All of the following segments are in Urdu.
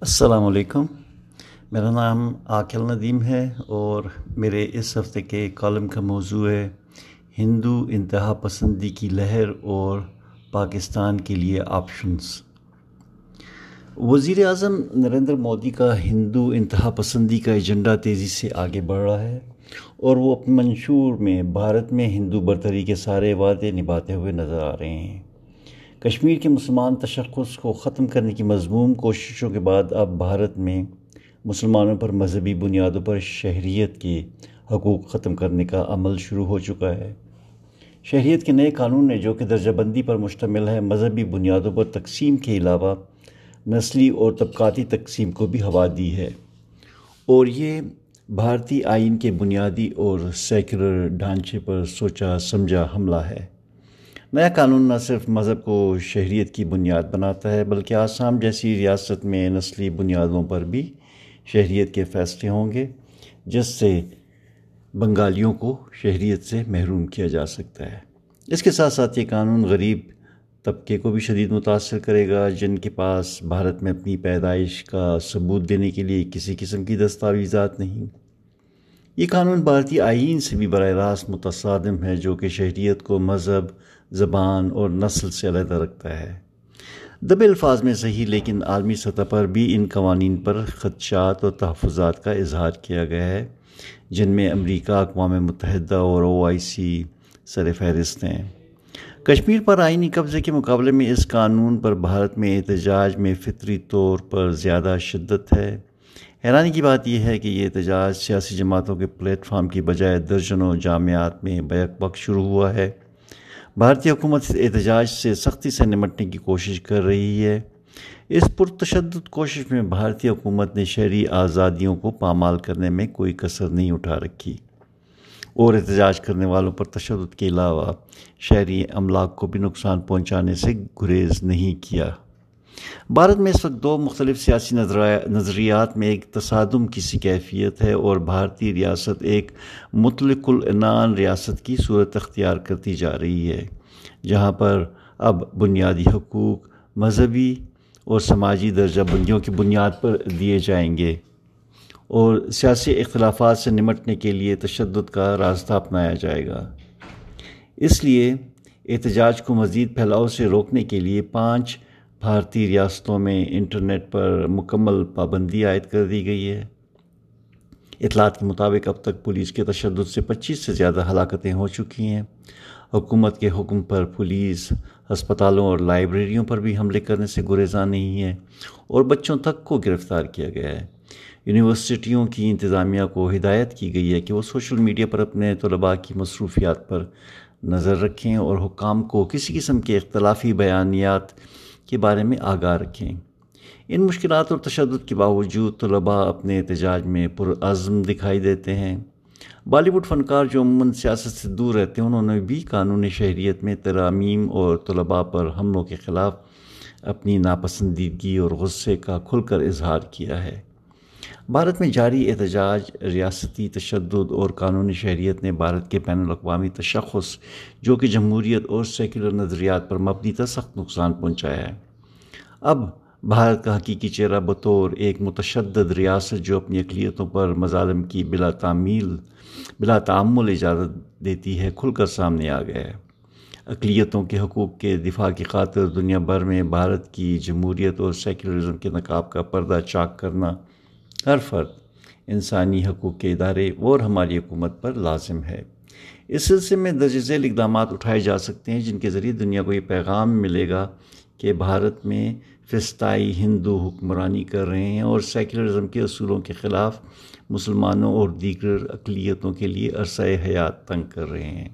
السلام علیکم۔ میرا نام عاقل ندیم ہے اور میرے اس ہفتے کے کالم کا موضوع ہے ہندو انتہا پسندی کی لہر اور پاکستان کے لیے آپشنز وزیر اعظم نریندر مودی کا ہندو انتہا پسندی کا ایجنڈا تیزی سے آگے بڑھ رہا ہے اور وہ اپنے منشور میں بھارت میں ہندو برتری کے سارے وعدے نبھاتے ہوئے نظر آ رہے ہیں۔ کشمیر کے مسلمان تشخص کو ختم کرنے کی مضموم کوششوں کے بعد اب بھارت میں مسلمانوں پر مذہبی بنیادوں پر شہریت کے حقوق ختم کرنے کا عمل شروع ہو چکا ہے۔ شہریت کے نئے قانون نے جو کہ درجہ بندی پر مشتمل ہے، مذہبی بنیادوں پر تقسیم کے علاوہ نسلی اور طبقاتی تقسیم کو بھی ہوا دی ہے۔ اور یہ بھارتی آئین کے بنیادی اور سیکولر ڈھانچے پر سوچا سمجھا حملہ ہے۔ نیا قانون نہ صرف مذہب کو شہریت کی بنیاد بناتا ہے، بلکہ آسام جیسی ریاست میں نسلی بنیادوں پر بھی شہریت کے فیصلے ہوں گے، جس سے بنگالیوں کو شہریت سے محروم کیا جا سکتا ہے۔ اس کے ساتھ ساتھ یہ قانون غریب طبقے کو بھی شدید متاثر کرے گا، جن کے پاس بھارت میں اپنی پیدائش کا ثبوت دینے کے لیے کسی قسم کی دستاویزات نہیں۔ یہ قانون بھارتی آئین سے بھی براہ راست متصادم ہے جو کہ شہریت کو مذہب، زبان اور نسل سے علیحدہ رکھتا ہے۔ دب الفاظ میں صحیح، لیکن عالمی سطح پر بھی ان قوانین پر خدشات اور تحفظات کا اظہار کیا گیا ہے، جن میں امریکہ، اقوام متحدہ اور او آئی سی سر فہرست ہیں۔ کشمیر پر آئینی قبضے کے مقابلے میں اس قانون پر بھارت میں احتجاج میں فطری طور پر زیادہ شدت ہے۔ حیرانی کی بات یہ ہے کہ یہ احتجاج سیاسی جماعتوں کے پلیٹ فارم کی بجائے درجنوں جامعات میں بیک وقت شروع ہوا ہے۔ بھارتی حکومت احتجاج سے سختی سے نمٹنے کی کوشش کر رہی ہے۔ اس پرتشدد کوشش میں بھارتی حکومت نے شہری آزادیوں کو پامال کرنے میں کوئی کثر نہیں اٹھا رکھی۔ اور احتجاج کرنے والوں پر تشدد کے علاوہ شہری املاک کو بھی نقصان پہنچانے سے گریز نہیں کیا۔ بھارت میں اس وقت دو مختلف سیاسی نظریات میں ایک تصادم کی سی کیفیت ہے اور بھارتی ریاست ایک مطلق العنان ریاست کی صورت اختیار کرتی جا رہی ہے، جہاں پر اب بنیادی حقوق، مذہبی اور سماجی درجہ بندیوں کی بنیاد پر دیے جائیں گے اور سیاسی اختلافات سے نمٹنے کے لیے تشدد کا راستہ اپنایا جائے گا۔ اس لیے احتجاج کو مزید پھیلاؤ سے روکنے کے لیے پانچ بھارتی ریاستوں میں انٹرنیٹ پر مکمل پابندی عائد کر دی گئی ہے۔ اطلاعات کے مطابق اب تک پولیس کے تشدد سے پچیس سے زیادہ ہلاکتیں ہو چکی ہیں۔ حکومت کے حکم پر پولیس، ہسپتالوں اور لائبریریوں پر بھی حملے کرنے سے گریزاں نہیں ہے اور بچوں تک کو گرفتار کیا گیا ہے۔ یونیورسٹیوں کی انتظامیہ کو ہدایت کی گئی ہے کہ وہ سوشل میڈیا پر اپنے طلباء کی مصروفیات پر نظر رکھیں اور حکام کو کسی قسم کے اختلافی بیانیات کے بارے میں آگاہ رکھیں۔ ان مشکلات اور تشدد کے باوجود طلباء اپنے احتجاج میں پرعزم دکھائی دیتے ہیں۔ بالی ووڈ فنکار جو عموماً سیاست سے دور رہتے ہیں، انہوں نے بھی قانون شہریت میں ترامیم اور طلباء پر حملوں کے خلاف اپنی ناپسندیدگی اور غصے کا کھل کر اظہار کیا ہے۔ بھارت میں جاری احتجاج، ریاستی تشدد اور قانونی شہریت نے بھارت کے بین الاقوامی تشخص، جو کہ جمہوریت اور سیکولر نظریات پر مبنی تھا، سخت نقصان پہنچایا ہے۔ اب بھارت کا حقیقی چہرہ بطور ایک متشدد ریاست جو اپنی اقلیتوں پر مظالم کی بلا تعمیل، بلا تعمل اجازت دیتی ہے، کھل کر سامنے آ گیا ہے۔ اقلیتوں کے حقوق کے دفاع کی خاطر دنیا بھر میں بھارت کی جمہوریت اور سیکولرزم کے نقاب کا پردہ چاک کرنا ہر فرد انسانی حقوق کے ادارے اور ہماری حکومت پر لازم ہے۔ اس سلسلے میں درج ذیل اقدامات اٹھائے جا سکتے ہیں جن کے ذریعے دنیا کو یہ پیغام ملے گا کہ بھارت میں فستائی ہندو حکمرانی کر رہے ہیں اور سیکولرزم کے اصولوں کے خلاف مسلمانوں اور دیگر اقلیتوں کے لیے عرصۂ حیات تنگ کر رہے ہیں۔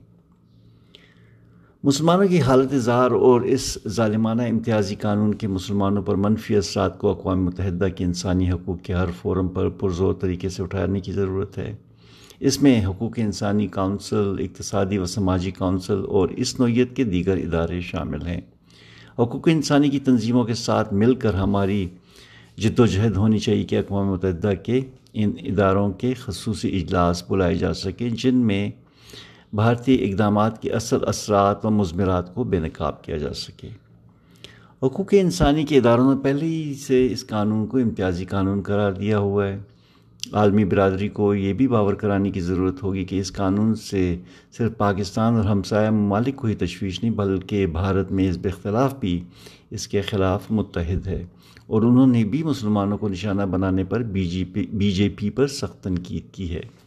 مسلمانوں کی حالت اظہار اور اس ظالمانہ امتیازی قانون کے مسلمانوں پر منفی اثرات کو اقوام متحدہ کے انسانی حقوق کے ہر فورم پر پرزور طریقے سے اٹھانے کی ضرورت ہے۔ اس میں حقوق انسانی کونسل، اقتصادی و سماجی کونسل اور اس نوعیت کے دیگر ادارے شامل ہیں۔ حقوق انسانی کی تنظیموں کے ساتھ مل کر ہماری جد و جہد ہونی چاہیے کہ اقوام متحدہ کے ان اداروں کے خصوصی اجلاس بلائے جا سکیں، جن میں بھارتی اقدامات کے اصل اثرات و مضمرات کو بے نقاب کیا جا سکے۔ حقوق انسانی کے اداروں نے پہلے ہی سے اس قانون کو امتیازی قانون قرار دیا ہوا ہے۔ عالمی برادری کو یہ بھی باور کرانے کی ضرورت ہوگی کہ اس قانون سے صرف پاکستان اور ہمسایہ ممالک کو ہی تشویش نہیں، بلکہ بھارت میں اس اختلاف بھی اس کے خلاف متحد ہے۔ اور انہوں نے بھی مسلمانوں کو نشانہ بنانے پر بی جے پی، بی جے پی پر سخت تنقید کی ہے۔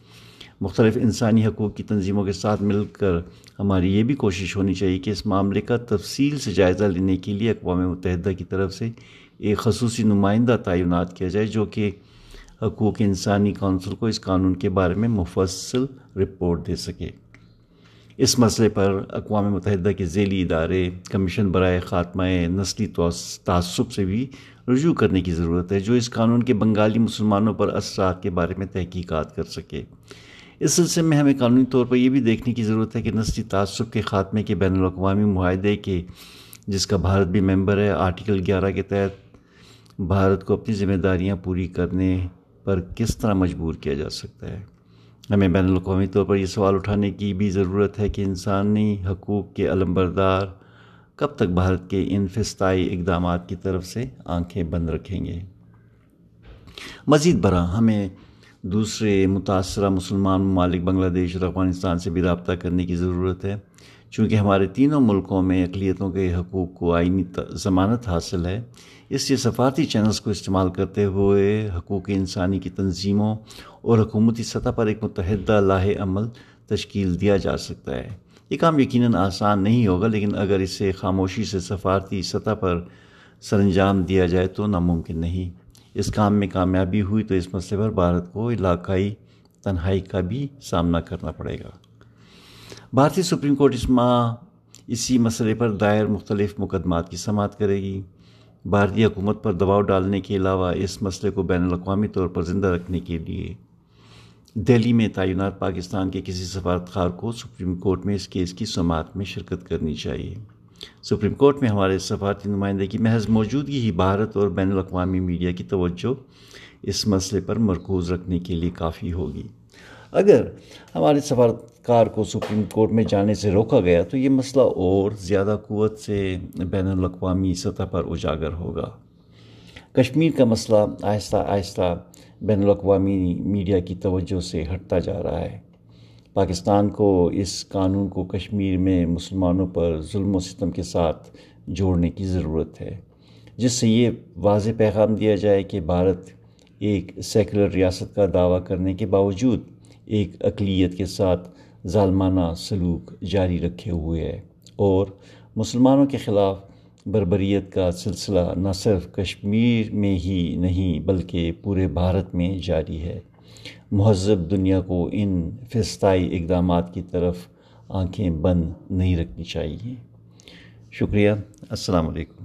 مختلف انسانی حقوق کی تنظیموں کے ساتھ مل کر ہماری یہ بھی کوشش ہونی چاہیے کہ اس معاملے کا تفصیل سے جائزہ لینے کے لیے اقوام متحدہ کی طرف سے ایک خصوصی نمائندہ تعینات کیا جائے جو کہ حقوق انسانی کونسل کو اس قانون کے بارے میں مفصل رپورٹ دے سکے۔ اس مسئلے پر اقوام متحدہ کے ذیلی ادارے، کمیشن برائے خاتمہ نسلی تعصب سے بھی رجوع کرنے کی ضرورت ہے جو اس قانون کے بنگالی مسلمانوں پر اثرات کے بارے میں تحقیقات کر سکے۔ اس سلسلے میں ہمیں قانونی طور پر یہ بھی دیکھنے کی ضرورت ہے کہ نسلی تعصب کے خاتمے کے بین الاقوامی معاہدے کے جس کا بھارت بھی ممبر ہے، آرٹیکل گیارہ کے تحت بھارت کو اپنی ذمہ داریاں پوری کرنے پر کس طرح مجبور کیا جا سکتا ہے؟ ہمیں بین الاقوامی طور پر یہ سوال اٹھانے کی بھی ضرورت ہے کہ انسانی حقوق کے علم بردار کب تک بھارت کے ان فستائی اقدامات کی طرف سے آنکھیں بند رکھیں گے؟ مزید برآں ہمیں دوسرے متاثرہ مسلمان ممالک بنگلہ دیش اور افغانستان سے بھی رابطہ کرنے کی ضرورت ہے۔ چونکہ ہمارے تینوں ملکوں میں اقلیتوں کے حقوق کو آئینی ضمانت حاصل ہے، اس لیے سفارتی چینلز کو استعمال کرتے ہوئے حقوق انسانی کی تنظیموں اور حکومتی سطح پر ایک متحدہ لاہ عمل تشکیل دیا جا سکتا ہے۔ یہ کام یقیناً آسان نہیں ہوگا، لیکن اگر اسے خاموشی سے سفارتی سطح پر سر انجام دیا جائے تو ناممکن نہیں۔ اس کام میں کامیابی ہوئی تو اس مسئلے پر بھارت کو علاقائی تنہائی کا بھی سامنا کرنا پڑے گا۔ بھارتی سپریم کورٹ اس ماہ اسی مسئلے پر دائر مختلف مقدمات کی سماعت کرے گی۔ بھارتی حکومت پر دباؤ ڈالنے کے علاوہ اس مسئلے کو بین الاقوامی طور پر زندہ رکھنے کے لیے دہلی میں تعینات پاکستان کے کسی سفارتکار کو سپریم کورٹ میں اس کیس کی سماعت میں شرکت کرنی چاہیے۔ سپریم کورٹ میں ہمارے سفارتی نمائندے کی محض موجودگی ہی بھارت اور بین الاقوامی میڈیا کی توجہ اس مسئلے پر مرکوز رکھنے کے لیے کافی ہوگی۔ اگر ہمارے سفارتکار کو سپریم کورٹ میں جانے سے روکا گیا تو یہ مسئلہ اور زیادہ قوت سے بین الاقوامی سطح پر اجاگر ہوگا۔ کشمیر کا مسئلہ آہستہ آہستہ بین الاقوامی میڈیا کی توجہ سے ہٹتا جا رہا ہے۔ پاکستان کو اس قانون کو کشمیر میں مسلمانوں پر ظلم و ستم کے ساتھ جوڑنے کی ضرورت ہے، جس سے یہ واضح پیغام دیا جائے کہ بھارت ایک سیکولر ریاست کا دعویٰ کرنے کے باوجود ایک اقلیت کے ساتھ ظالمانہ سلوک جاری رکھے ہوئے ہے اور مسلمانوں کے خلاف بربریت کا سلسلہ نہ صرف کشمیر میں ہی نہیں بلکہ پورے بھارت میں جاری ہے۔ مہذب دنیا کو ان فستائی اقدامات کی طرف آنکھیں بند نہیں رکھنی چاہیے۔ شکریہ۔ السلام علیکم۔